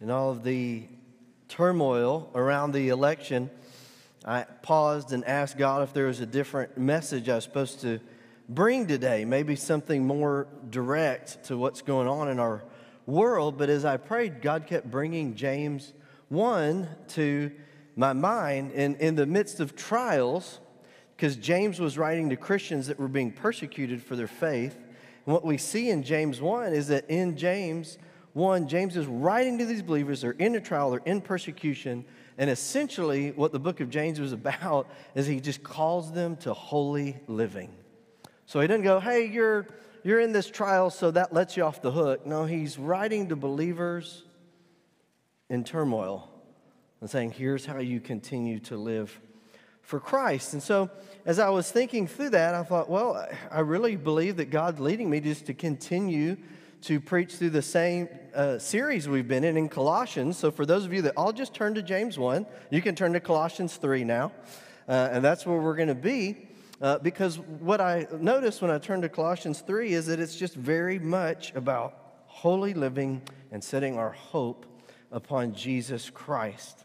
In all of the turmoil around the election, I paused and asked God if there was a different message I was supposed to bring today, maybe something more direct to what's going on in our world. But as I prayed, God kept bringing James 1 to my mind. And in the midst of trials, because James was writing to Christians that were being persecuted for their faith. And what we see in James 1 is that in James 1, James is writing to these believers, they're in a trial, they're in persecution, and essentially what the book of James was about is he just calls them to holy living. So he doesn't go, hey, you're, you're in this trial, so that lets you off the hook. No, he's writing to believers in turmoil and saying, here's how you continue to live for Christ. And so, as I was thinking through that, I thought, well, I really believe that God's leading me just to continue to preach through the same uh, series we've been in in Colossians. So, for those of you that all just turn to James 1, you can turn to Colossians 3 now. Uh, and that's where we're going to be. Uh, because what I noticed when I turned to Colossians 3 is that it's just very much about holy living and setting our hope upon Jesus Christ.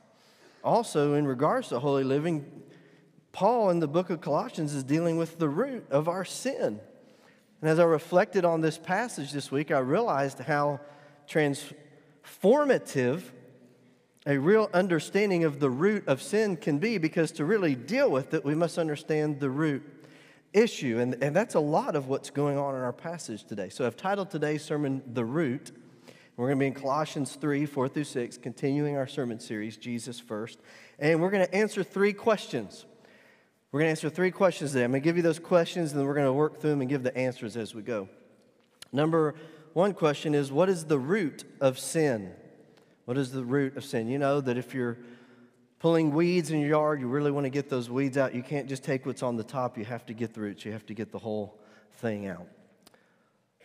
Also, in regards to holy living, Paul in the book of Colossians is dealing with the root of our sin. And as I reflected on this passage this week, I realized how transformative a real understanding of the root of sin can be because to really deal with it, we must understand the root issue. And, and that's a lot of what's going on in our passage today. So I've titled today's sermon, The Root. We're going to be in Colossians 3, 4 through 6, continuing our sermon series, Jesus First. And we're going to answer three questions. We're going to answer three questions today. I'm going to give you those questions, and then we're going to work through them and give the answers as we go. Number one question is What is the root of sin? What is the root of sin? You know that if you're pulling weeds in your yard, you really want to get those weeds out. You can't just take what's on the top, you have to get the roots, you have to get the whole thing out.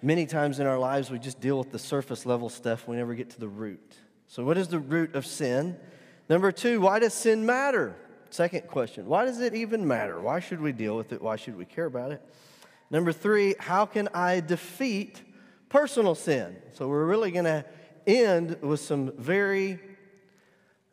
Many times in our lives, we just deal with the surface level stuff, we never get to the root. So, what is the root of sin? Number two, why does sin matter? Second question Why does it even matter? Why should we deal with it? Why should we care about it? Number three, how can I defeat personal sin? So we're really going to end with some very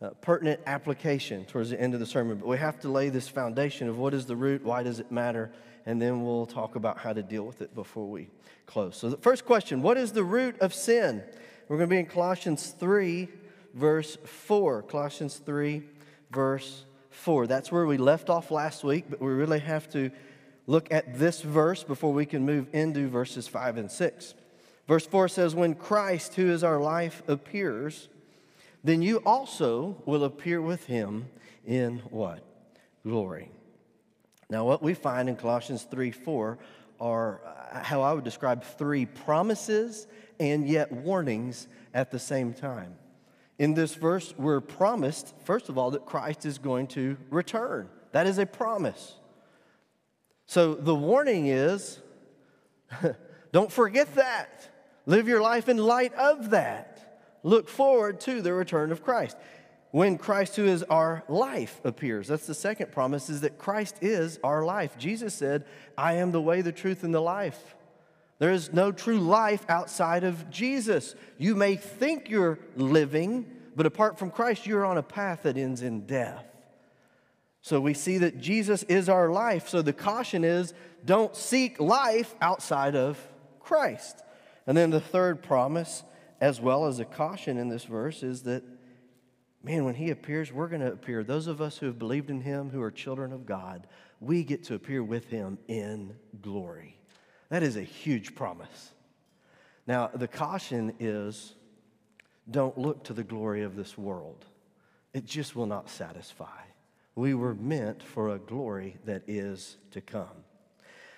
uh, pertinent application towards the end of the sermon, but we have to lay this foundation of what is the root, why does it matter, and then we'll talk about how to deal with it before we close. So, the first question what is the root of sin? We're going to be in Colossians 3, verse 4. Colossians 3, verse 4. That's where we left off last week, but we really have to look at this verse before we can move into verses 5 and 6. Verse 4 says, When Christ, who is our life, appears, then you also will appear with him in what? Glory. Now, what we find in Colossians 3 4 are uh, how I would describe three promises and yet warnings at the same time. In this verse, we're promised, first of all, that Christ is going to return. That is a promise. So the warning is don't forget that. Live your life in light of that. Look forward to the return of Christ. When Christ, who is our life, appears. That's the second promise, is that Christ is our life. Jesus said, I am the way, the truth, and the life. There is no true life outside of Jesus. You may think you're living, but apart from Christ, you're on a path that ends in death. So we see that Jesus is our life. So the caution is don't seek life outside of Christ. And then the third promise, as well as a caution in this verse, is that, man, when he appears, we're going to appear. Those of us who have believed in him, who are children of God, we get to appear with him in glory. That is a huge promise. Now, the caution is don't look to the glory of this world, it just will not satisfy. We were meant for a glory that is to come.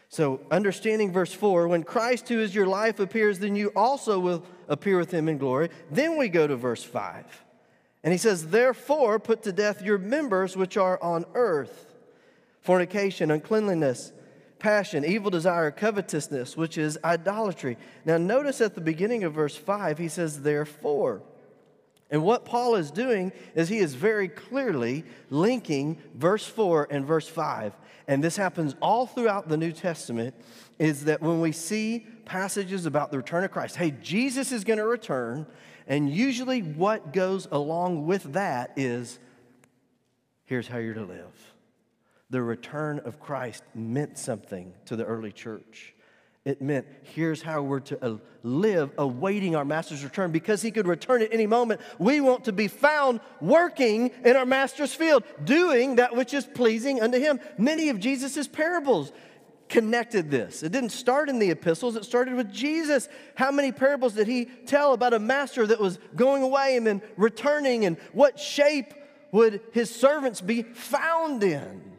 So, understanding verse 4, when Christ, who is your life, appears, then you also will appear with him in glory. Then we go to verse 5. And he says, Therefore, put to death your members which are on earth fornication, uncleanliness passion, evil desire, covetousness, which is idolatry. Now, notice at the beginning of verse 5, he says, therefore. And what Paul is doing is he is very clearly linking verse 4 and verse 5. And this happens all throughout the New Testament is that when we see passages about the return of Christ, hey, Jesus is going to return, And usually, what goes along with that is here's how you're to live. The return of Christ meant something to the early church. It meant here's how we're to uh, live awaiting our master's return because he could return at any moment. We want to be found working in our master's field, doing that which is pleasing unto him. Many of Jesus' parables connected this. It didn't start in the epistles, it started with Jesus. How many parables did he tell about a master that was going away and then returning, and what shape would his servants be found in?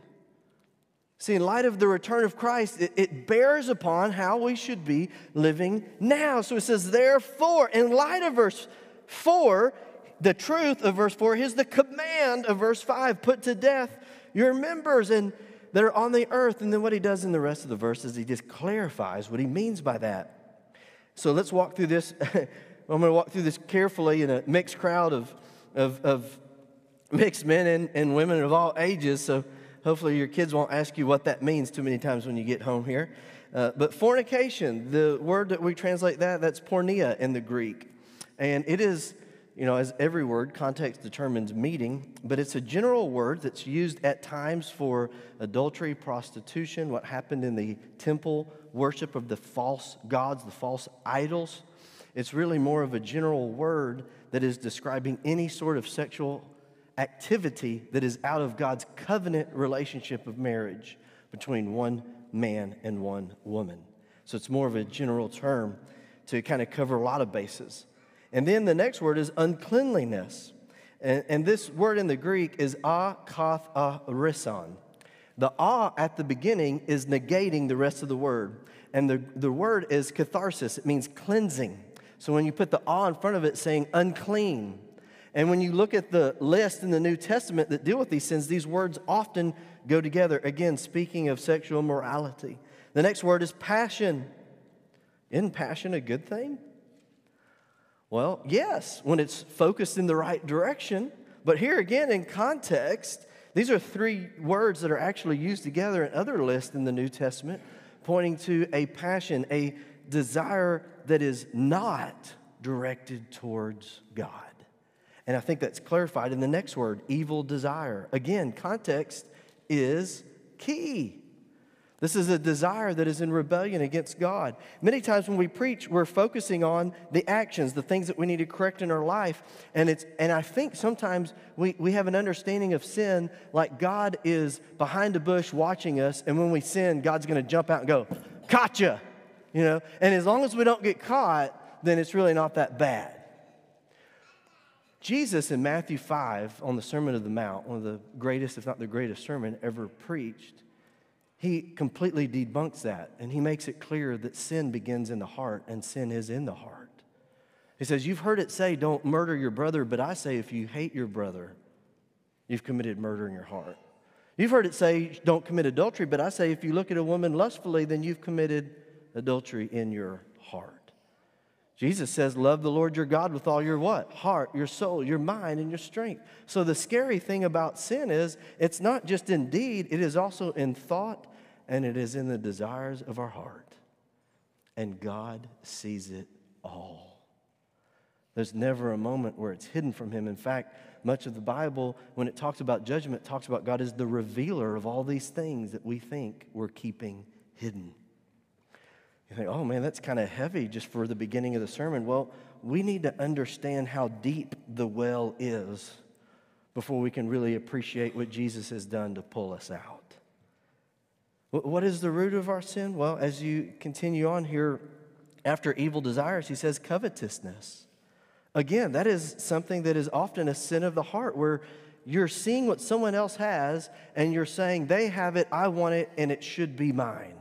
See, in light of the return of Christ, it, it, bears upon how we should be living now. So it says, therefore, in light of verse 4, the truth of verse 4, here's the command of verse 5 put to death your members and that are on the earth. And then what he does in the rest of the verses, he just clarifies what he means by that. So let's walk through this. I'm going to walk through this carefully in a mixed crowd of, of, of mixed men and, and women of all ages. So Hopefully, your kids won't ask you what that means too many times when you get home here. Uh, but fornication, the word that we translate that, that's porneia in the Greek. And it is, you know, as every word, context determines meaning, but it's a general word that's used at times for adultery, prostitution, what happened in the temple worship of the false gods, the false idols. It's really more of a general word that is describing any sort of sexual activity that is out of God's covenant relationship of marriage between one man and one woman. So it's more of a general term to kind of cover a lot of bases. And then the next word is uncleanliness. And, and this word in the Greek is akatharsia. The a at the beginning is negating the rest of the word. And the, the word is catharsis, it means cleansing. So when you put the a in front of it, saying unclean, and when you look at the list in the New Testament that deal with these sins, these words often go together. Again, speaking of sexual morality. The next word is passion. Isn't passion a good thing? Well, yes, when it's focused in the right direction. But here again, in context, these are three words that are actually used together in other lists in the New Testament, pointing to a passion, a desire that is not directed towards God. And I think that's clarified in the next word, evil desire. Again, context is key. This is a desire that is in rebellion against God. Many times when we preach, we're focusing on the actions, the things that we need to correct in our life. And, it's, and I think sometimes we, we have an understanding of sin like God is behind a bush watching us, and when we sin, God's going to jump out and go, Gotcha! You know? And as long as we don't get caught, then it's really not that bad. Jesus in Matthew 5 on the Sermon of the Mount, one of the greatest, if not the greatest sermon ever preached, he completely debunks that and he makes it clear that sin begins in the heart and sin is in the heart. He says, You've heard it say, don't murder your brother, but I say, if you hate your brother, you've committed murder in your heart. You've heard it say, don't commit adultery, but I say, if you look at a woman lustfully, then you've committed adultery in your heart. Jesus says, Love the Lord your God with all your what? Heart, your soul, your mind, and your strength. So the scary thing about sin is it's not just in deed, it is also in thought and it is in the desires of our heart. And God sees it all. There's never a moment where it's hidden from Him. In fact, much of the Bible, when it talks about judgment, talks about God as the revealer of all these things that we think we're keeping hidden. You think, oh man, that's kind of heavy just for the beginning of the sermon. Well, we need to understand how deep the well is before we can really appreciate what Jesus has done to pull us out. What is the root of our sin? Well, as you continue on here, after evil desires, he says covetousness. Again, that is something that is often a sin of the heart where you're seeing what someone else has and you're saying, they have it, I want it, and it should be mine.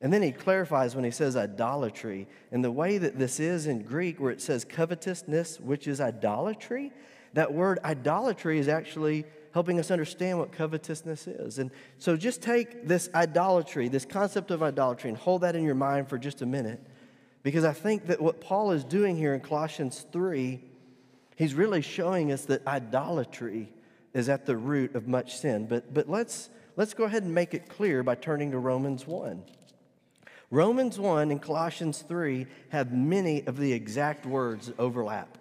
And then he clarifies when he says idolatry. And the way that this is in Greek, where it says covetousness, which is idolatry, that word idolatry is actually helping us understand what covetousness is. And so just take this idolatry, this concept of idolatry, and hold that in your mind for just a minute. Because I think that what Paul is doing here in Colossians 3, he's really showing us that idolatry is at the root of much sin. But, but let's, let's go ahead and make it clear by turning to Romans 1. Romans 1 and Colossians 3 have many of the exact words overlap.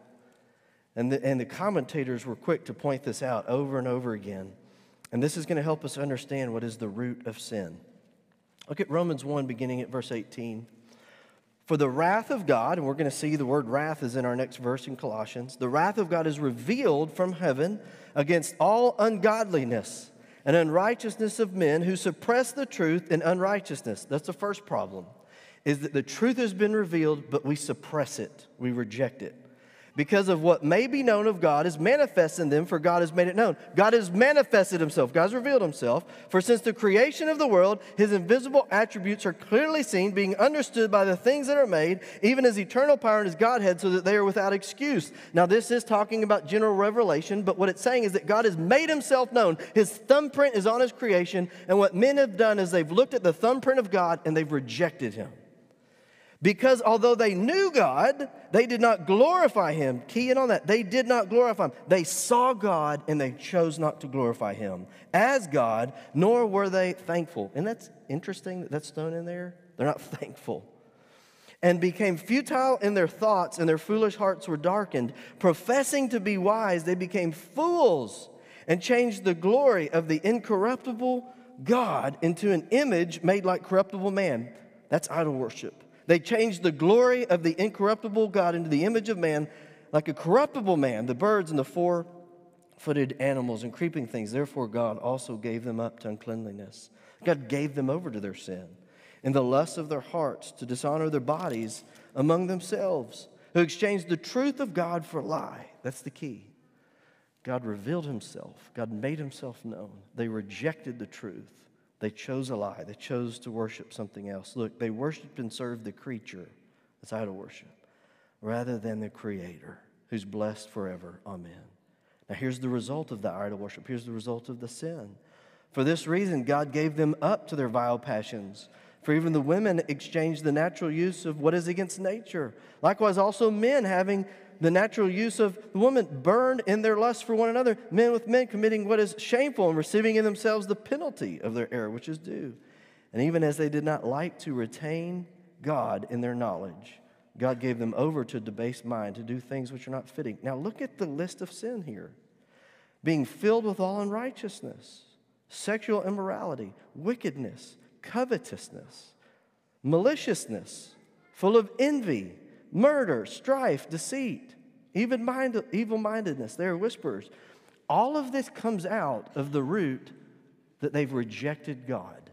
And the, and the commentators were quick to point this out over and over again. And this is going to help us understand what is the root of sin. Look at Romans 1, beginning at verse 18. For the wrath of God, and we're going to see the word wrath is in our next verse in Colossians, the wrath of God is revealed from heaven against all ungodliness and unrighteousness of men who suppress the truth in unrighteousness. That's the first problem, is that the truth has been revealed, but we suppress it, we reject it because of what may be known of God is manifest in them, for God has made it known. God has manifested himself, God has revealed himself. For since the creation of the world, his invisible attributes are clearly seen, being understood by the things that are made, even as eternal power and his Godhead, so that they are without excuse. Now, this is talking about general revelation, but what it's saying is that God has made himself known. His thumbprint is on his creation, and what men have done is they've looked at the thumbprint of God and they've rejected him. Because although they knew God, they did not glorify Him. Key in on that. They did not glorify Him. They saw God and they chose not to glorify Him as God, nor were they thankful. And that's interesting that that's thrown in there. They're not thankful. And became futile in their thoughts, and their foolish hearts were darkened. Professing to be wise, they became fools and changed the glory of the incorruptible God into an image made like corruptible man. That's idol worship. They changed the glory of the incorruptible God into the image of man, like a corruptible man, the birds and the four footed animals and creeping things. Therefore, God also gave them up to uncleanliness. God gave them over to their sin in the lusts of their hearts to dishonor their bodies among themselves, who exchanged the truth of God for a lie. That's the key. God revealed himself, God made himself known. They rejected the truth. They chose a lie. They chose to worship something else. Look, they worshiped and served the creature, that's idol worship, rather than the creator who's blessed forever. Amen. Now, here's the result of the idol worship. Here's the result of the sin. For this reason, God gave them up to their vile passions. For even the women exchanged the natural use of what is against nature. Likewise, also men having the natural use of the woman burned in their lust for one another, men with men committing what is shameful and receiving in themselves the penalty of their error, which is due. And even as they did not like to retain God in their knowledge, God gave them over to a debased mind to do things which are not fitting. Now look at the list of sin here being filled with all unrighteousness, sexual immorality, wickedness, covetousness, maliciousness, full of envy murder, strife, deceit, even mind, evil mindedness. They are whisperers. All of this comes out of the root that they've rejected God.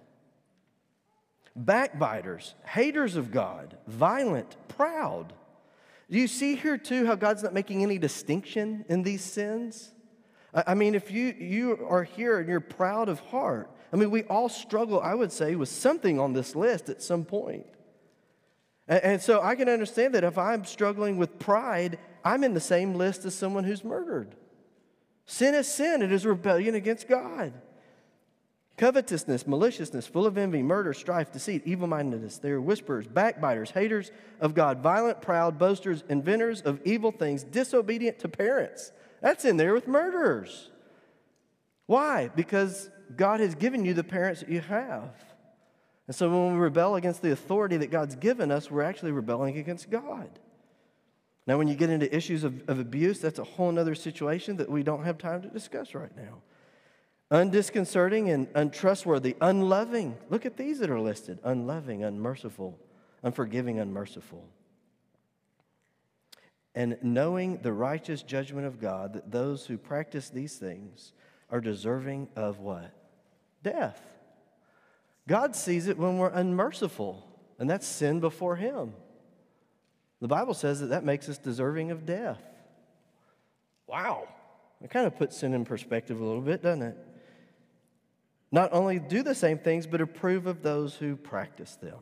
Backbiters, haters of God, violent, proud. Do you see here too how God's not making any distinction in these sins? I mean, if you, you are here and you're proud of heart, I mean, we all struggle, I would say, with something on this list at some point. And, so I can understand that if I'm struggling with pride, I'm in the same list as someone who's murdered. Sin is sin, it is rebellion against God. Covetousness, maliciousness, full of envy, murder, strife, deceit, evil mindedness. They are whisperers, backbiters, haters of God, violent, proud, boasters, inventors of evil things, disobedient to parents. That's in there with murderers. Why? Because God has given you the parents that you have. And so when we rebel against the authority that God's given us, we're actually rebelling against God. Now, when you get into issues of, of abuse, that's a whole other situation that we don't have time to discuss right now. Undisconcerting and untrustworthy, unloving. Look at these that are listed unloving, unmerciful, unforgiving, unmerciful. And knowing the righteous judgment of God, that those who practice these things are deserving of what? Death. God sees it when we're unmerciful, and that's sin before Him. The Bible says that that makes us deserving of death. Wow. It kind of puts sin in perspective a little bit, doesn't it? Not only do the same things, but approve of those who practice them.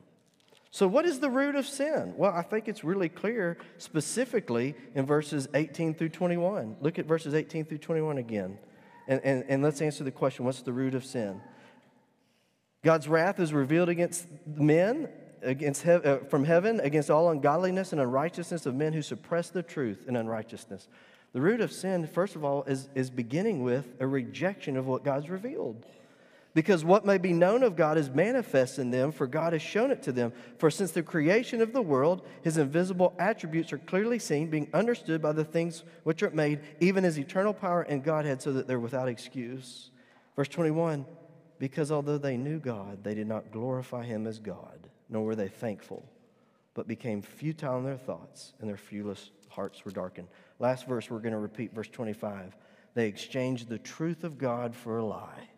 So, what is the root of sin? Well, I think it's really clear specifically in verses 18 through 21. Look at verses 18 through 21 again. And, and, and let's answer the question what's the root of sin? God's wrath is revealed against men against uh, from heaven against all ungodliness and unrighteousness of men who suppress the truth in unrighteousness. The root of sin, first of all, is, is beginning with a rejection of what God's revealed. because what may be known of God is manifest in them, for God has shown it to them. For since the creation of the world, his invisible attributes are clearly seen, being understood by the things which are made, even his eternal power and Godhead, so that they're without excuse. Verse 21 Because although they knew God, they did not glorify him as God, nor were they thankful, but became futile in their thoughts, and their foolish hearts were darkened. Last verse, we're going to repeat, verse 25. They exchanged the truth of God for a lie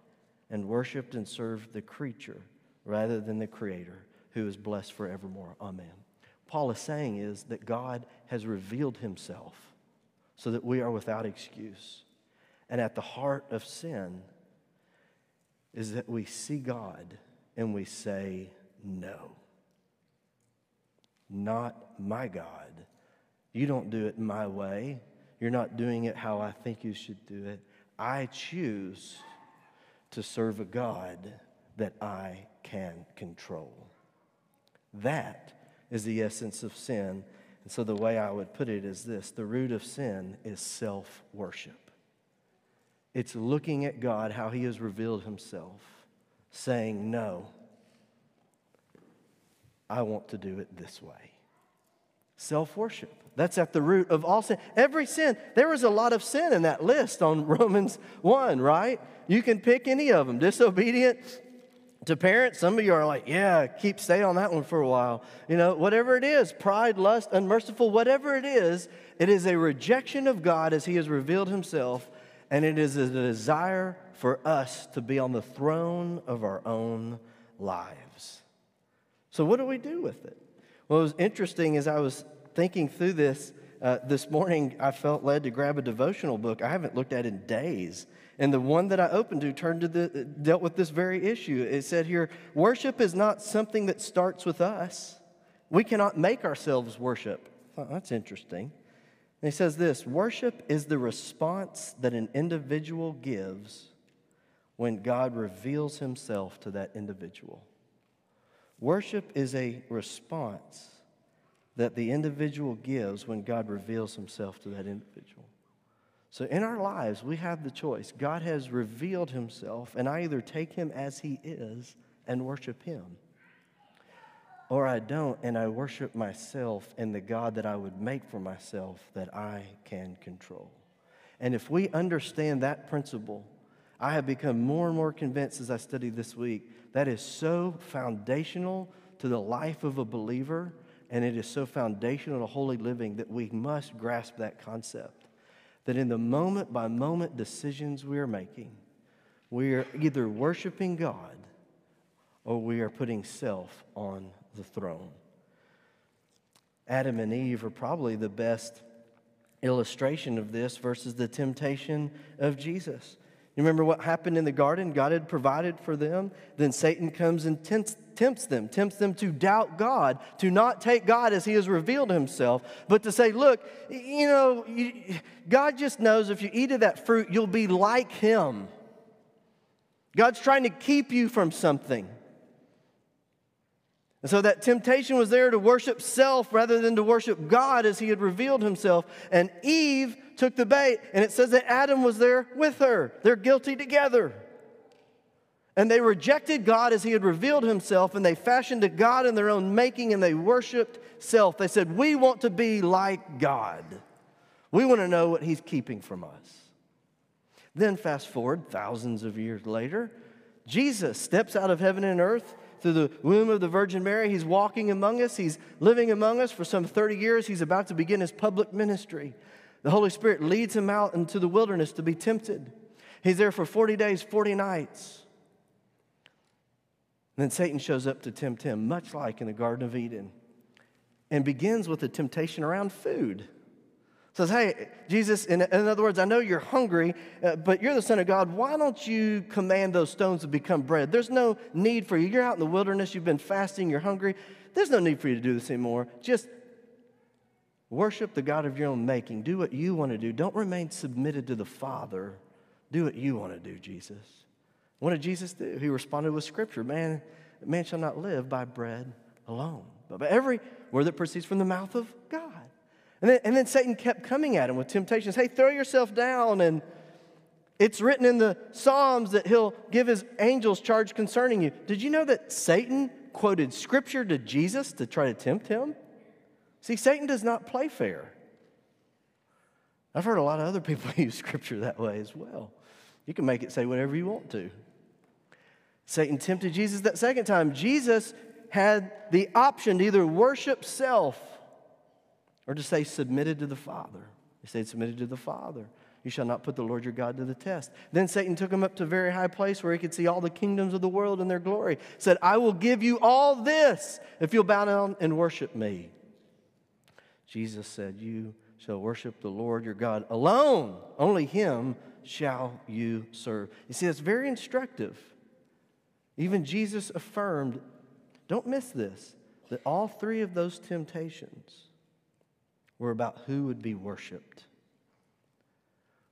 and worshiped and served the creature rather than the creator who is blessed forevermore. Amen. Paul is saying is that God has revealed himself so that we are without excuse. And at the heart of sin is that we see God and we say, No, not my God. You don't do it my way. You're not doing it how I think you should do it. I choose to serve a God that I can control. That is the essence of sin. And so, the way I would put it is this the root of sin is self worship. It's looking at God, how He has revealed Himself, saying, No, I want to do it this way. Self worship. That's at the root of all sin. Every sin, there was a lot of sin in that list on Romans 1, right? You can pick any of them. Disobedient to parents, some of you are like, yeah, keep stay on that one for a while. You know, whatever it is, pride, lust, unmerciful, whatever it is, it is a rejection of God as He has revealed Himself, and it is a desire for us to be on the throne of our own lives. So, what do we do with it? Well, it was interesting as I was thinking through this uh, this morning, I felt led to grab a devotional book I haven't looked at in days. And the one that I opened to turned to the, dealt with this very issue. It said here, worship is not something that starts with us. We cannot make ourselves worship. Oh, that's interesting. He says this worship is the response that an individual gives when God reveals himself to that individual. Worship is a response that the individual gives when God reveals himself to that individual. So in our lives, we have the choice. God has revealed himself, and I either take him as he is and worship him, or I don't, and I worship myself and the God that I would make for myself that I can control. And if we understand that principle, I have become more and more convinced as I study this week that is so foundational to the life of a believer, and it is so foundational to holy living that we must grasp that concept that in the moment by moment decisions we are making, we are either worshiping God or we are putting self on the throne. Adam and Eve are probably the best illustration of this versus the temptation of Jesus. You remember what happened in the garden? God had provided for them. Then Satan comes and tempts, tempts them, tempts them to doubt God, to not take God as He has revealed Himself, but to say, look, you know, you, God just knows if you eat of that fruit, you'll be like Him. God's trying to keep you from something. And so that temptation was there to worship self rather than to worship God as He had revealed Himself. And Eve took the bait, and it says that Adam was there with her. They're guilty together. And they rejected God as He had revealed Himself, and they fashioned a God in their own making, and they worshiped self. They said, We want to be like God. We want to know what He's keeping from us. Then, fast forward thousands of years later, Jesus steps out of heaven and earth through the womb of the Virgin Mary. He's walking among us, He's living among us for some 30 years. He's about to begin His public ministry. The Holy Spirit leads Him out into the wilderness to be tempted. He's there for 40 days, 40 nights. And then Satan shows up to tempt him, much like in the Garden of Eden, and begins with a temptation around food. Says, Hey, Jesus, in, in other words, I know you're hungry, uh, but you're the Son of God. Why don't you command those stones to become bread? There's no need for you. You're out in the wilderness, you've been fasting, you're hungry. There's no need for you to do this anymore. Just worship the God of your own making. Do what you want to do. Don't remain submitted to the Father. Do what you want to do, Jesus. What did Jesus do? He responded with scripture Man, man shall not live by bread alone, but by every word that proceeds from the mouth of God. And then, and then Satan kept coming at him with temptations. Hey, throw yourself down and It's written in the Psalms that he'll give his angels charge concerning you. Did you know that Satan quoted scripture to Jesus to try to tempt him? See, Satan does not play fair. I've heard a lot of other people use scripture that way as well. You can make it say whatever you want to. Satan tempted Jesus that second time. Jesus had the option to either worship self or to say submitted to the Father. He said submitted to the Father. You shall not put the Lord your God to the test. Then Satan took him up to a very high place where he could see all the kingdoms of the world in their glory. Said, I will give you all this if you'll bow down and worship me. Jesus said, You shall worship the Lord your God alone. Only him shall you serve. You see, that's very instructive. Even Jesus affirmed, don't miss this, that all three of those temptations were about who would be worshiped.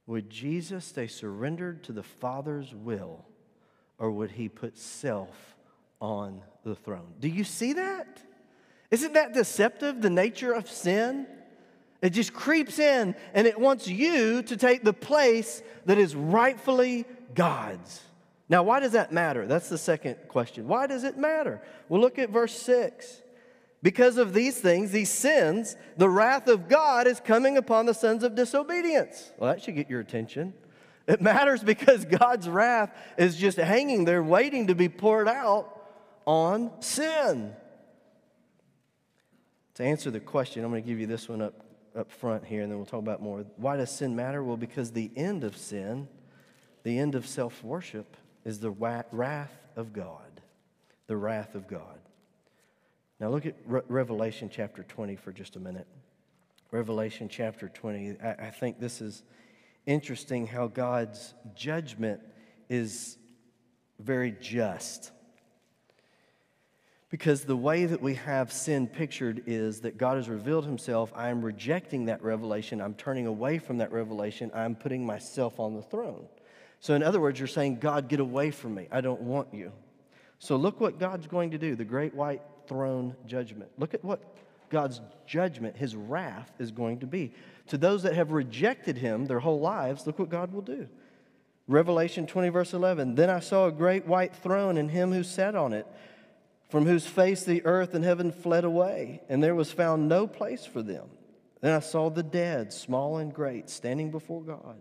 Would Jesus stay surrendered to the Father's will, or would he put self on the throne? Do you see that? Isn't that deceptive, the nature of sin? It just creeps in and it wants you to take the place that is rightfully God's. Now, why does that matter? That's the second question. Why does it matter? Well, look at verse 6. Because of these things, these sins, the wrath of God is coming upon the sons of disobedience. Well, that should get your attention. It matters because God's wrath is just hanging there waiting to be poured out on sin. To answer the question, I'm going to give you this one up, up front here, and then we'll talk about more. Why does sin matter? Well, because the end of sin, the end of self worship, is the wrath of God. The wrath of God. Now look at Re- Revelation chapter 20 for just a minute. Revelation chapter 20. I, I think this is interesting how God's judgment is very just. Because the way that we have sin pictured is that God has revealed himself. I am rejecting that revelation. I'm turning away from that revelation. I'm putting myself on the throne. So, in other words, you're saying, God, get away from me. I don't want you. So, look what God's going to do. The great white throne judgment. Look at what God's judgment, his wrath, is going to be. To those that have rejected him their whole lives, look what God will do. Revelation 20, verse 11 Then I saw a great white throne and him who sat on it, from whose face the earth and heaven fled away, and there was found no place for them. Then I saw the dead, small and great, standing before God,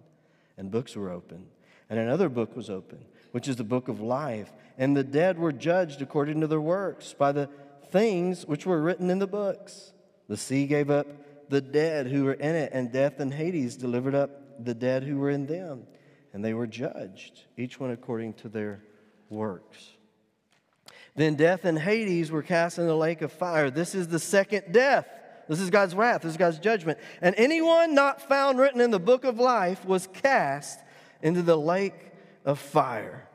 and books were opened. And another book was opened, which is the book of life. And the dead were judged according to their works by the things which were written in the books. The sea gave up the dead who were in it, and death and Hades delivered up the dead who were in them. And they were judged, each one according to their works. Then death and Hades were cast in the lake of fire. This is the second death. This is God's wrath. This is God's judgment. And anyone not found written in the book of life was cast into the lake of fire.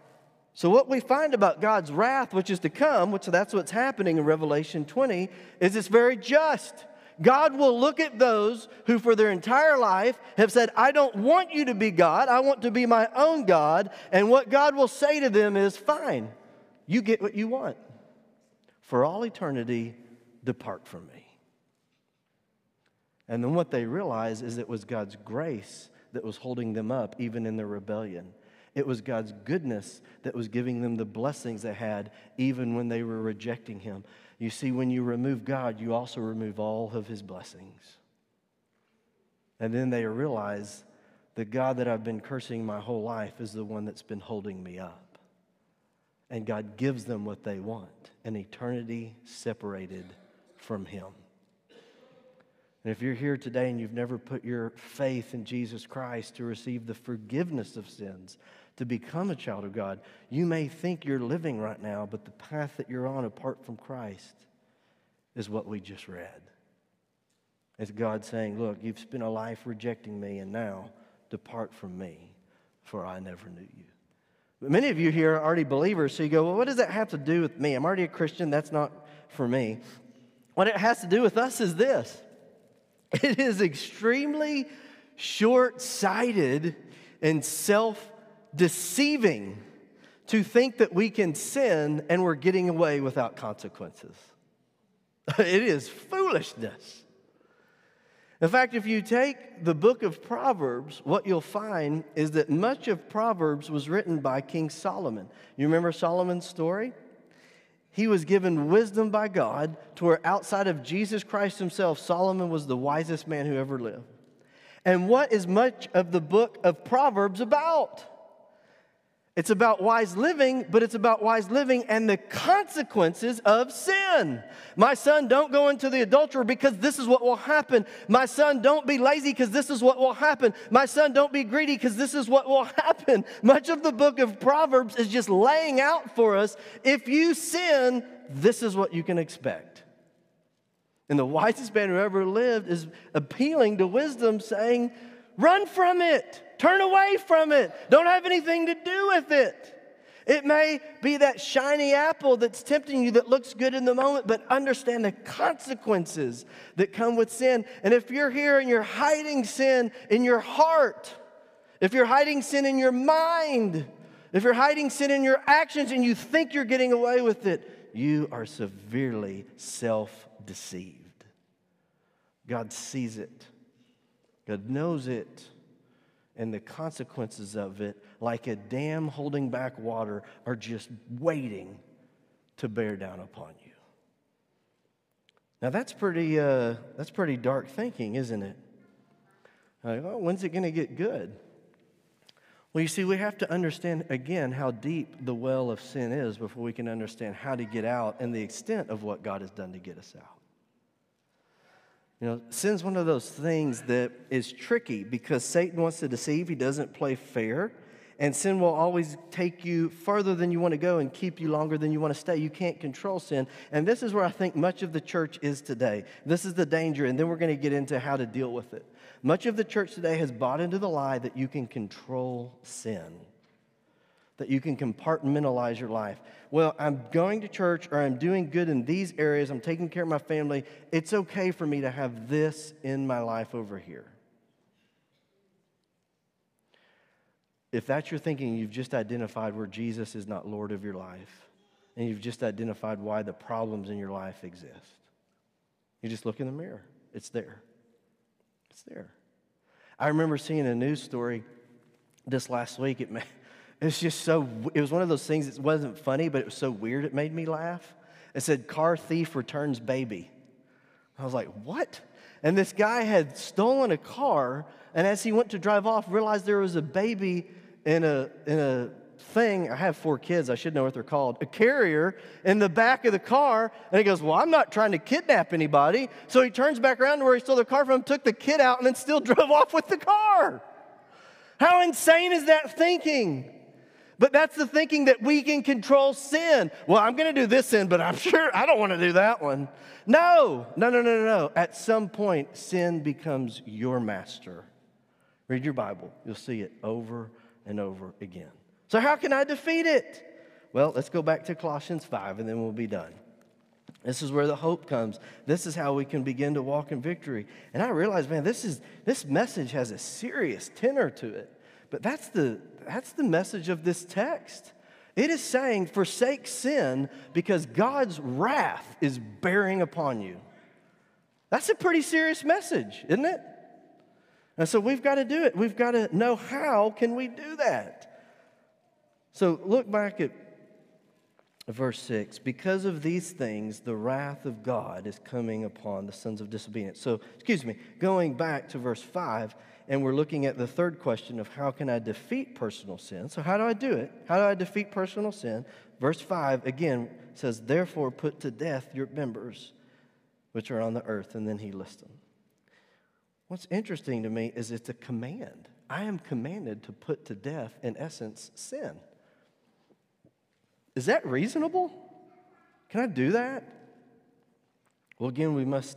So, what we find about God's wrath, which is to come, which that's what's happening in Revelation 20, is it's very just. God will look at those who, for their entire life, have said, I don't want you to be God, I want to be my own God. And what God will say to them is, Fine, you get what you want. For all eternity, depart from me. And then what they realize is it was God's grace that was holding them up, even in their rebellion. It was God's goodness that was giving them the blessings they had, even when they were rejecting Him. You see, when you remove God, you also remove all of His blessings. And then they realize the God that I've been cursing my whole life is the one that's been holding me up. And God gives them what they want an eternity separated from Him. And if you're here today and you've never put your faith in Jesus Christ to receive the forgiveness of sins, to become a child of God, you may think you're living right now, but the path that you're on apart from Christ is what we just read. It's God saying, Look, you've spent a life rejecting me, and now depart from me, for I never knew you. But many of you here are already believers, so you go, Well, what does that have to do with me? I'm already a Christian. That's not for me. What it has to do with us is this it is extremely short sighted and self deceiving to think that we can sin and we're getting away without consequences. It is foolishness. In fact, if you take the book of Proverbs, what you'll find is that much of Proverbs was written by King Solomon. You remember Solomon's story? He was given wisdom by God to where outside of Jesus Christ himself, Solomon was the wisest man who ever lived. And what is much of the book of Proverbs about? It's about wise living, but it's about wise living and the consequences of sin. My son, don't go into the adulterer because this is what will happen. My son, don't be lazy because this is what will happen. My son, don't be greedy because this is what will happen. Much of the book of Proverbs is just laying out for us if you sin, this is what you can expect. And the wisest man who ever lived is appealing to wisdom, saying, Run from it. Turn away from it. Don't have anything to do with it. It may be that shiny apple that's tempting you that looks good in the moment, but understand the consequences that come with sin. And if you're here and you're hiding sin in your heart, if you're hiding sin in your mind, if you're hiding sin in your actions and you think you're getting away with it, you are severely self deceived. God sees it, God knows it and the consequences of it, like a dam holding back water, are just waiting to bear down upon you. Now that's pretty, uh, that's pretty dark thinking, isn't it? Like, oh, when's it going to get good? Well, you see, we have to understand again how deep the well of sin is before we can understand how to get out and the extent of what God has done to get us out. You know, sin's one of those things that is tricky because Satan wants to deceive. He doesn't play fair. And sin will always take you further than you want to go and keep you longer than you want to stay. You can't control sin. And this is where I think much of the church is today. This is the danger. And then we're going to get into how to deal with it. Much of the church today has bought into the lie that you can control sin that you can compartmentalize your life. Well, I'm going to church or I'm doing good in these areas, I'm taking care of my family. It's okay for me to have this in my life over here. If that's your thinking, you've just identified where Jesus is not Lord of your life, and you've just identified why the problems in your life exist. You just look in the mirror, it's there. It's there. I remember seeing a news story this last week. It may, it's just so, it was one of those things that wasn't funny, but it was so weird it made me laugh. It said, Car thief returns baby. I was like, what? And this guy had stolen a car, and as he went to drive off, realized there was a baby in a, in a thing. I have four kids, I should know what they're called. A carrier in the back of the car. And he goes, Well, I'm not trying to kidnap anybody. So he turns back around to where he stole the car from, took the kid out, and then still drove off with the car. How insane is that thinking? But that's the thinking that we can control sin. Well, I'm going to do this sin, but I'm sure I don't want to do that one. No, no, no, no, no. At some point, sin becomes your master. Read your Bible, you'll see it over and over again. So, how can I defeat it? Well, let's go back to Colossians 5 and then we'll be done. This is where the hope comes. This is how we can begin to walk in victory. And I realize, man, this, is, this message has a serious tenor to it. But that's the, that's the message of this text. It is saying, forsake sin because God's wrath is bearing upon you. That's a pretty serious message, isn't it? And so we've got to do it. We've got to know how can we do that. So look back at verse 6. Because of these things, the wrath of God is coming upon the sons of disobedience. So, excuse me, going back to verse 5, and we're looking at the third question of how can I defeat personal sin? So, how do I do it? How do I defeat personal sin? Verse 5 again says, Therefore, put to death your members which are on the earth, and then he lists them. What's interesting to me is it's a command. I am commanded to put to death, in essence, sin. Is that reasonable? Can I do that? Well, again, we must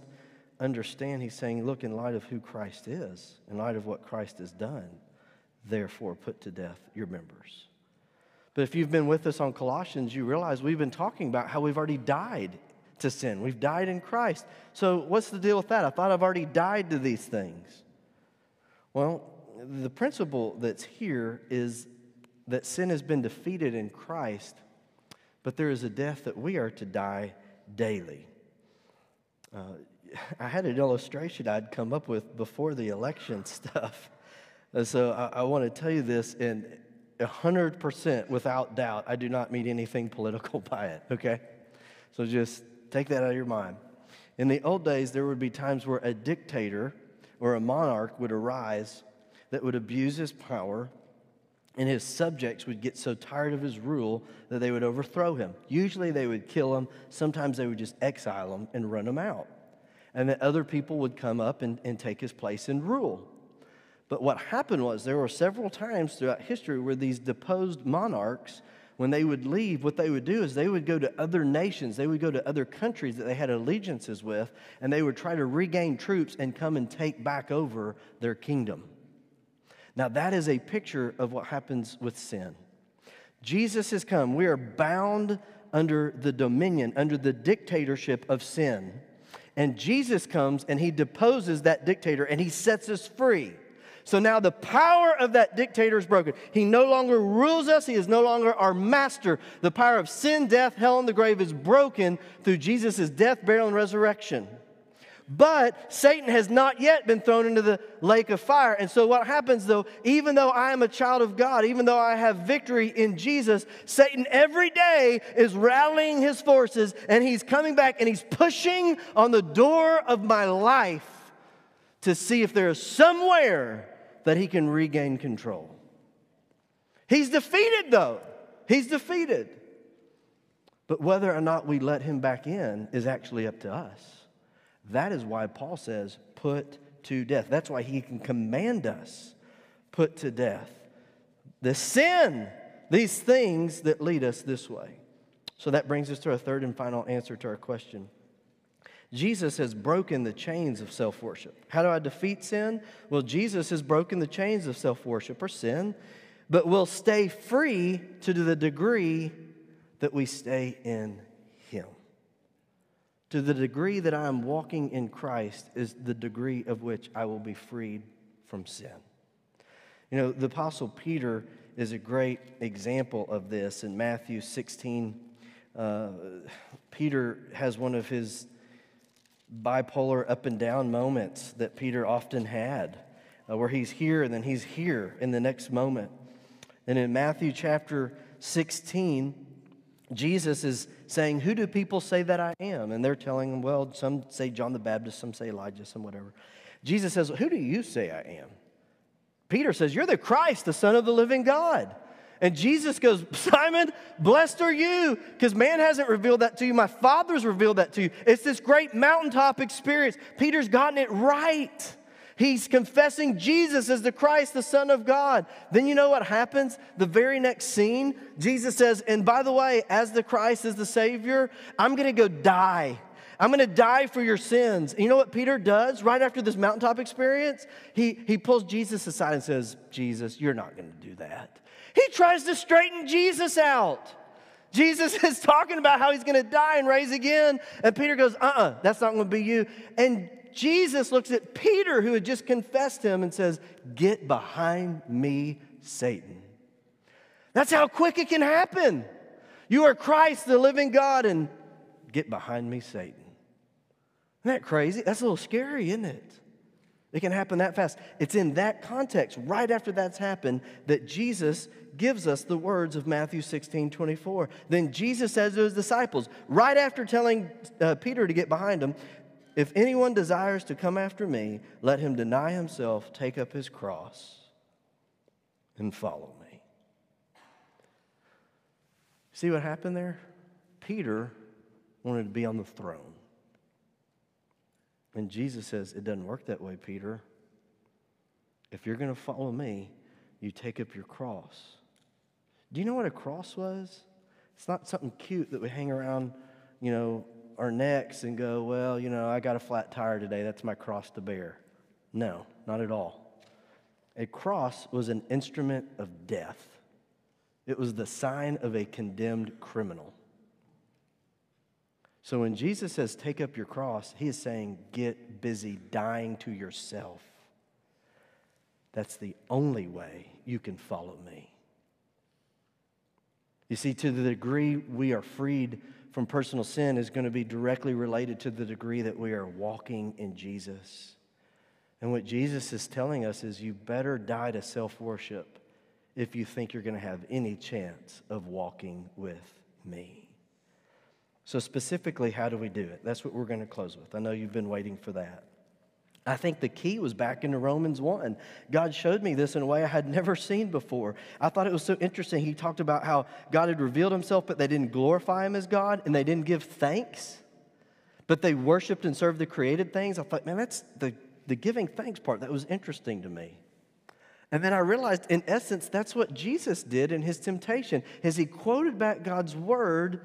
understand he's saying, look, in light of who Christ is, in light of what Christ has done, therefore put to death your members. But if you've been with us on Colossians, you realize we've been talking about how we've already died to sin. We've died in Christ. So, what's the deal with that? I thought I've already died to these things. Well, the principle that's here is that sin has been defeated in Christ, but there is a death that we are to die daily. Uh, I had an illustration I'd come up with before the election stuff. And so I, I want to tell you this in 100% without doubt. I do not mean anything political by it, okay? So just take that out of your mind. In the old days, there would be times where a dictator or a monarch would arise that would abuse his power, and his subjects would get so tired of his rule that they would overthrow him. Usually, they would kill him, sometimes, they would just exile him and run him out. And that other people would come up and, and take his place and rule. But what happened was there were several times throughout history where these deposed monarchs when they would leave, what they would do is they would go to other nations, they would go to other countries that they had allegiances with, and they would try to regain troops and come and take back over their kingdom. Now, that is a picture of what happens with sin. Jesus has come. We are bound under the dominion, under the dictatorship of sin. And Jesus comes and he deposes that dictator and he sets us free. So now the power of that dictator is broken. He no longer rules us, he is no longer our master. The power of sin, death, hell, and the grave is broken through Jesus' death, burial, and resurrection. But Satan has not yet been thrown into the lake of fire. And so, what happens though, even though I am a child of God, even though I have victory in Jesus, Satan every day is rallying his forces and he's coming back and he's pushing on the door of my life to see if there is somewhere that he can regain control. He's defeated, though. He's defeated. But whether or not we let him back in is actually up to us. That is why Paul says, put to death. That's why he can command us, put to death. The sin, these things that lead us this way. So that brings us to our third and final answer to our question. Jesus has broken the chains of self worship. How do I defeat sin? Well, Jesus has broken the chains of self worship or sin, but we'll stay free to the degree that we stay in. To the degree that I am walking in Christ is the degree of which I will be freed from sin. You know, the Apostle Peter is a great example of this in Matthew 16. Uh, Peter has one of his bipolar up and down moments that Peter often had, uh, where he's here and then he's here in the next moment. And in Matthew chapter 16, Jesus is saying, Who do people say that I am? And they're telling him, Well, some say John the Baptist, some say Elijah, some whatever. Jesus says, Who do you say I am? Peter says, You're the Christ, the Son of the living God. And Jesus goes, Simon, blessed are you, because man hasn't revealed that to you. My Father's revealed that to you. It's this great mountaintop experience. Peter's gotten it right. He's confessing Jesus as the Christ, the Son of God. Then you know what happens? The very next scene, Jesus says, And by the way, as the Christ, as the Savior, I'm going to go die. I'm going to die for your sins. And you know what Peter does right after this mountaintop experience? He, he pulls Jesus aside and says, Jesus, you're not going to do that. He tries to straighten Jesus out. Jesus is talking about how he's going to die and raise again. And Peter goes, uh uh-uh, uh, that's not going to be you. And Jesus looks at Peter, who had just confessed him, and says, Get behind me, Satan. That's how quick it can happen. You are Christ, the living God, and get behind me, Satan. Isn't that crazy? That's a little scary, isn't it? It can happen that fast. It's in that context, right after that's happened, that Jesus gives us the words of Matthew 16 24. Then Jesus says to his disciples, right after telling uh, Peter to get behind him, if anyone desires to come after me, let him deny himself, take up his cross, and follow me. See what happened there? Peter wanted to be on the throne. And Jesus says, It doesn't work that way, Peter. If you're going to follow me, you take up your cross. Do you know what a cross was? It's not something cute that we hang around, you know, our necks and go, well, you know, I got a flat tire today. That's my cross to bear. No, not at all. A cross was an instrument of death, it was the sign of a condemned criminal. So when Jesus says, take up your cross, he is saying, get busy dying to yourself. That's the only way you can follow me. You see, to the degree we are freed from personal sin is going to be directly related to the degree that we are walking in Jesus. And what Jesus is telling us is you better die to self worship if you think you're going to have any chance of walking with me. So, specifically, how do we do it? That's what we're going to close with. I know you've been waiting for that. I think the key was back into Romans 1. God showed me this in a way I had never seen before. I thought it was so interesting. He talked about how God had revealed himself, but they didn't glorify him as God and they didn't give thanks, but they worshiped and served the created things. I thought, man, that's the, the giving thanks part. That was interesting to me. And then I realized, in essence, that's what Jesus did in his temptation, is he quoted back God's word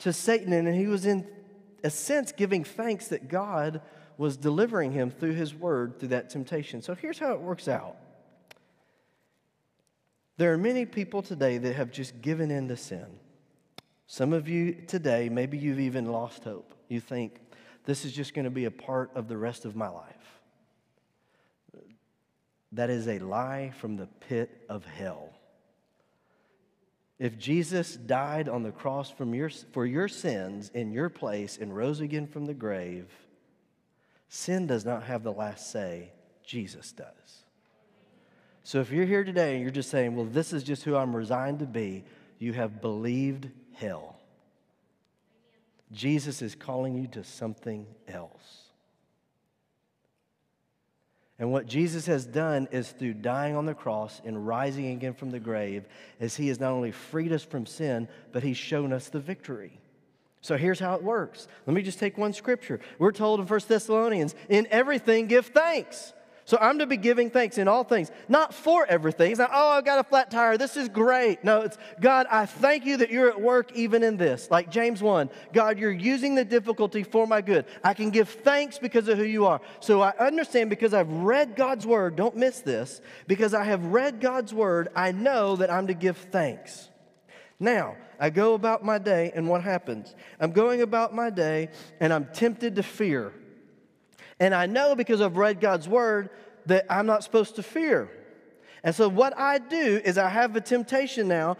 to Satan, and he was in a sense giving thanks that God was delivering him through his word through that temptation. So here's how it works out. There are many people today that have just given in to sin. Some of you today, maybe you've even lost hope. You think, this is just going to be a part of the rest of my life. That is a lie from the pit of hell. If Jesus died on the cross your, for your sins in your place and rose again from the grave, sin does not have the last say, Jesus does. So if you're here today and you're just saying, well, this is just who I'm resigned to be, you have believed hell. Jesus is calling you to something else. And what Jesus has done is through dying on the cross and rising again from the grave, is he has not only freed us from sin, but he's shown us the victory. So here's how it works. Let me just take one scripture. We're told in 1 Thessalonians, in everything give thanks. So I'm to be giving thanks in all things, not for everything. It's not, oh, I've got a flat tire. This is great. No, it's God, I thank you that you're at work even in this. Like James 1, God, you're using the difficulty for my good. I can give thanks because of who you are. So I understand because I've read God's word, don't miss this, because I have read God's word, I know that I'm to give thanks. Now, I go about my day, and what happens? I'm going about my day, and I'm tempted to fear. And I know because I've read God's word that I'm not supposed to fear. And so what I do is I have a temptation now.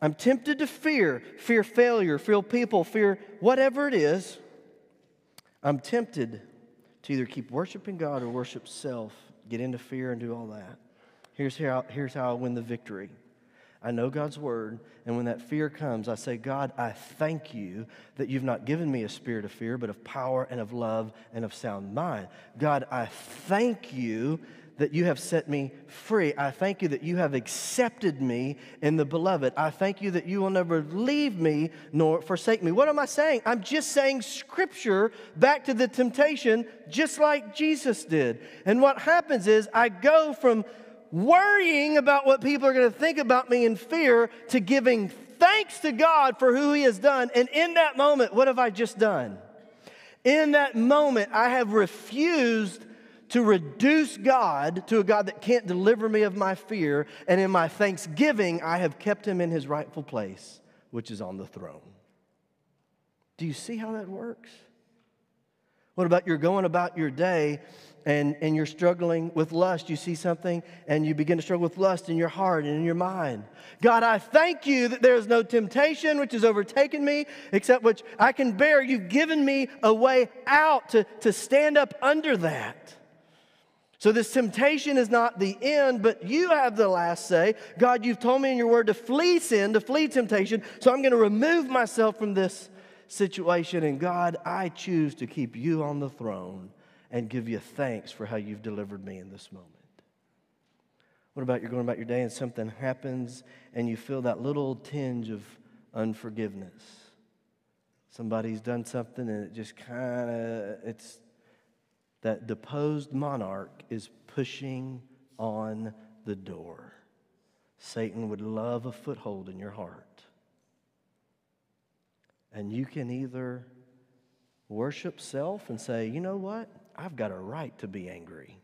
I'm tempted to fear, fear failure, fear people, fear whatever it is. I'm tempted to either keep worshiping God or worship self, get into fear and do all that. Here's how, here's how I win the victory. I know God's word, and when that fear comes, I say, God, I thank you that you've not given me a spirit of fear, but of power and of love and of sound mind. God, I thank you that you have set me free. I thank you that you have accepted me in the beloved. I thank you that you will never leave me nor forsake me. What am I saying? I'm just saying scripture back to the temptation, just like Jesus did. And what happens is I go from worrying about what people are going to think about me in fear to giving thanks to God for who He has done. And in that moment, what have I just done? In that moment, I have refused to reduce God to a God that can't deliver me of my fear. And in my thanksgiving, I have kept Him in His rightful place, which is on the throne. Do you see how that works? What about you're going about your day and, and you're struggling with lust. You see something and you begin to struggle with lust in your heart and in your mind. God, I thank you that there is no temptation which has overtaken me except which I can bear. You've given me a way out to, to stand up under that. So, this temptation is not the end, but you have the last say. God, you've told me in your word to flee sin, to flee temptation. So, I'm going to remove myself from this situation. And God, I choose to keep you on the throne and give you thanks for how you've delivered me in this moment. What about you're going about your day and something happens and you feel that little tinge of unforgiveness? Somebody's done something and it just kind of, it's that deposed monarch is pushing on the door. Satan would love a foothold in your heart. And you can either worship self and say, you know what? I've got a right to be angry.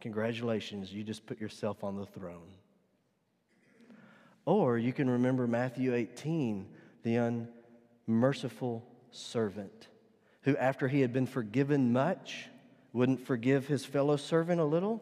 Congratulations, you just put yourself on the throne. Or you can remember Matthew 18, the unmerciful servant, who, after he had been forgiven much, wouldn't forgive his fellow servant a little.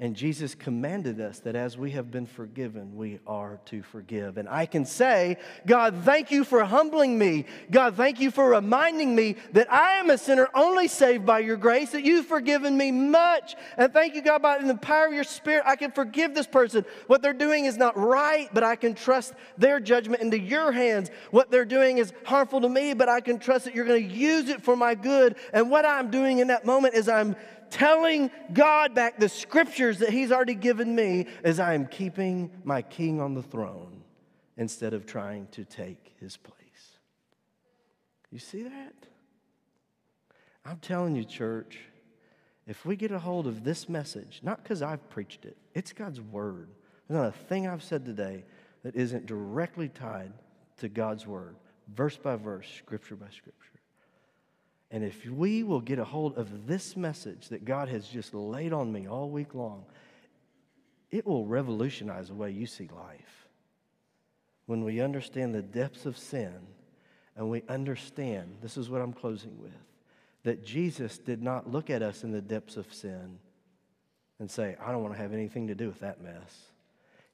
And Jesus commanded us that as we have been forgiven, we are to forgive. And I can say, God, thank you for humbling me. God, thank you for reminding me that I am a sinner only saved by your grace, that you've forgiven me much. And thank you, God, by the power of your spirit, I can forgive this person. What they're doing is not right, but I can trust their judgment into your hands. What they're doing is harmful to me, but I can trust that you're going to use it for my good. And what I'm doing in that moment is I'm telling God back the scriptures that He's already given me as I am keeping my king on the throne instead of trying to take his place. You see that? I'm telling you, church, if we get a hold of this message, not because I've preached it, it's God's word. There's not a thing I've said today that isn't directly tied to God's word, verse by verse, scripture by scripture. And if we will get a hold of this message that God has just laid on me all week long, it will revolutionize the way you see life. When we understand the depths of sin and we understand, this is what I'm closing with, that Jesus did not look at us in the depths of sin and say, I don't want to have anything to do with that mess.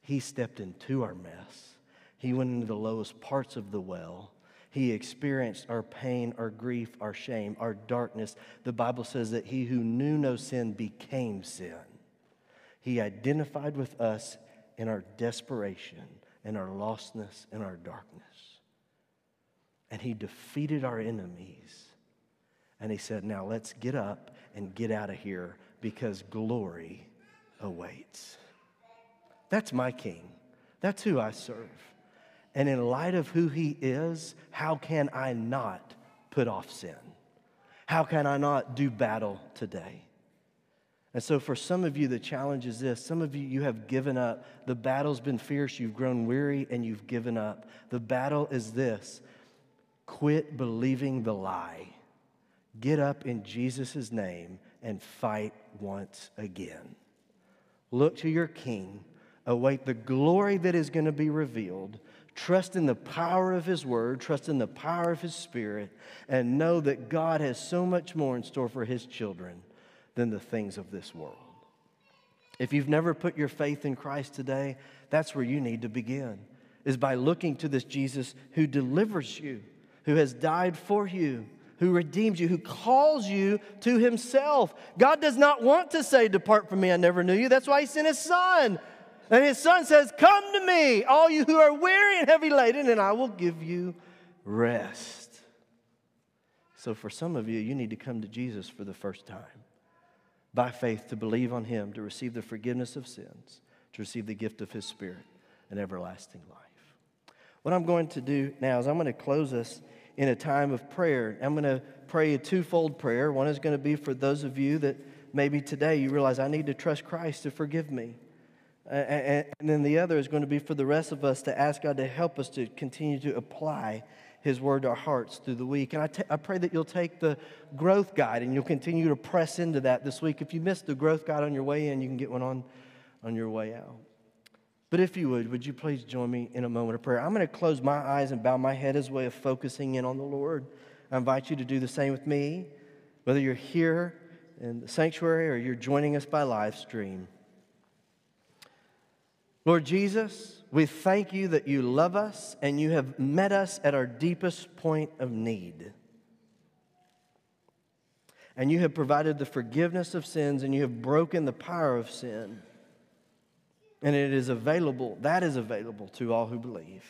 He stepped into our mess. He went into the lowest parts of the well he experienced our pain, our grief, our shame, our darkness. The Bible says that he who knew no sin became sin. He identified with us in our desperation, in our lostness, in our darkness. And he defeated our enemies. And he said, Now let's get up and get out of here because glory awaits. That's my king. That's who I serve. And in light of who he is, how can I not put off sin? How can I not do battle today? And so, for some of you, the challenge is this. Some of you, you have given up. The battle's been fierce. You've grown weary and you've given up. The battle is this quit believing the lie. Get up in Jesus' name and fight once again. Look to your King. Await the glory that is going to be revealed Trust in the power of His Word, trust in the power of His Spirit, and know that God has so much more in store for His children than the things of this world. If you've never put your faith in Christ today, that's where you need to begin, is by looking to this Jesus who delivers you, who has died for you, who redeems you, who calls you to himself. God does not want to say, Depart from me, I never knew you. That's why he sent his son and his son says, Come to me, all you who are weary and heavy laden, and I will give you rest. So, for some of you, you need to come to Jesus for the first time by faith to believe on him, to receive the forgiveness of sins, to receive the gift of his spirit and everlasting life. What I'm going to do now is I'm going to close us in a time of prayer. I'm going to pray a twofold prayer. One is going to be for those of you that maybe today you realize I need to trust Christ to forgive me. And then the other is going to be for the rest of us to ask God to help us to continue to apply His word to our hearts through the week. And I, t- I pray that you'll take the growth guide and you'll continue to press into that this week. If you missed the growth guide on your way in, you can get one on, on your way out. But if you would, would you please join me in a moment of prayer? I'm going to close my eyes and bow my head as a way of focusing in on the Lord. I invite you to do the same with me, whether you're here in the sanctuary or you're joining us by live stream. Lord Jesus, we thank you that you love us and you have met us at our deepest point of need. And you have provided the forgiveness of sins and you have broken the power of sin. And it is available, that is available to all who believe.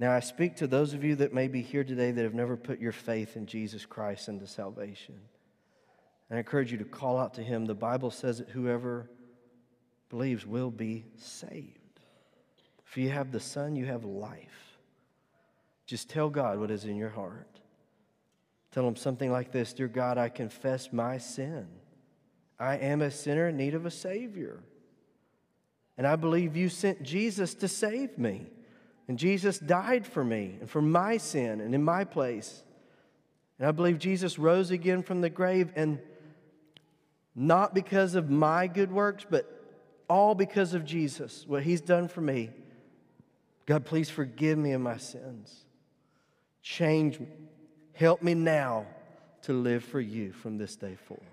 Now, I speak to those of you that may be here today that have never put your faith in Jesus Christ into salvation. And I encourage you to call out to him. The Bible says that whoever believes will be saved. If you have the Son, you have life. Just tell God what is in your heart. Tell him something like this Dear God, I confess my sin. I am a sinner in need of a Savior. And I believe you sent Jesus to save me. And Jesus died for me and for my sin and in my place. And I believe Jesus rose again from the grave, and not because of my good works, but all because of Jesus, what he's done for me. God, please forgive me of my sins. Change me. Help me now to live for you from this day forward.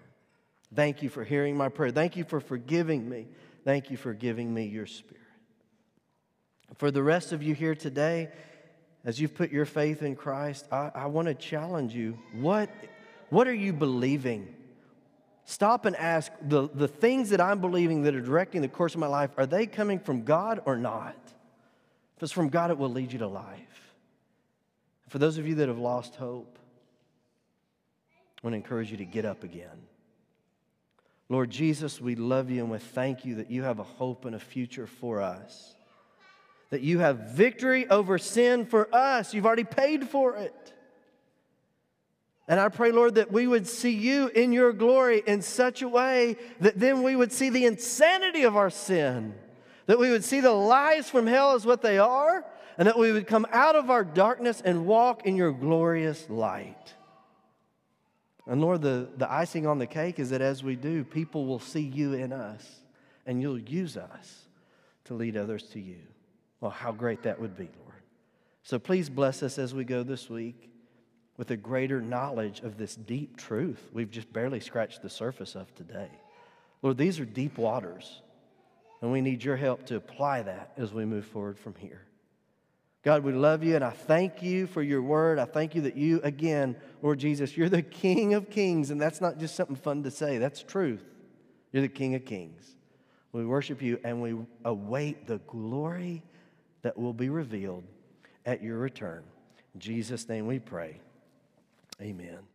Thank you for hearing my prayer. Thank you for forgiving me. Thank you for giving me your spirit. For the rest of you here today, as you've put your faith in Christ, I, I want to challenge you. What, what are you believing? Stop and ask the, the things that I'm believing that are directing the course of my life, are they coming from God or not? If it's from God, it will lead you to life. For those of you that have lost hope, I want to encourage you to get up again. Lord Jesus, we love you and we thank you that you have a hope and a future for us. That you have victory over sin for us. You've already paid for it. And I pray, Lord, that we would see you in your glory in such a way that then we would see the insanity of our sin, that we would see the lies from hell as what they are, and that we would come out of our darkness and walk in your glorious light. And Lord, the, the icing on the cake is that as we do, people will see you in us, and you'll use us to lead others to you. Well, how great that would be, Lord. So please bless us as we go this week with a greater knowledge of this deep truth we've just barely scratched the surface of today. Lord, these are deep waters, and we need your help to apply that as we move forward from here. God, we love you, and I thank you for your word. I thank you that you, again, Lord Jesus, you're the King of kings, and that's not just something fun to say, that's truth. You're the King of kings. We worship you, and we await the glory that will be revealed at your return. In Jesus' name we pray. Amen.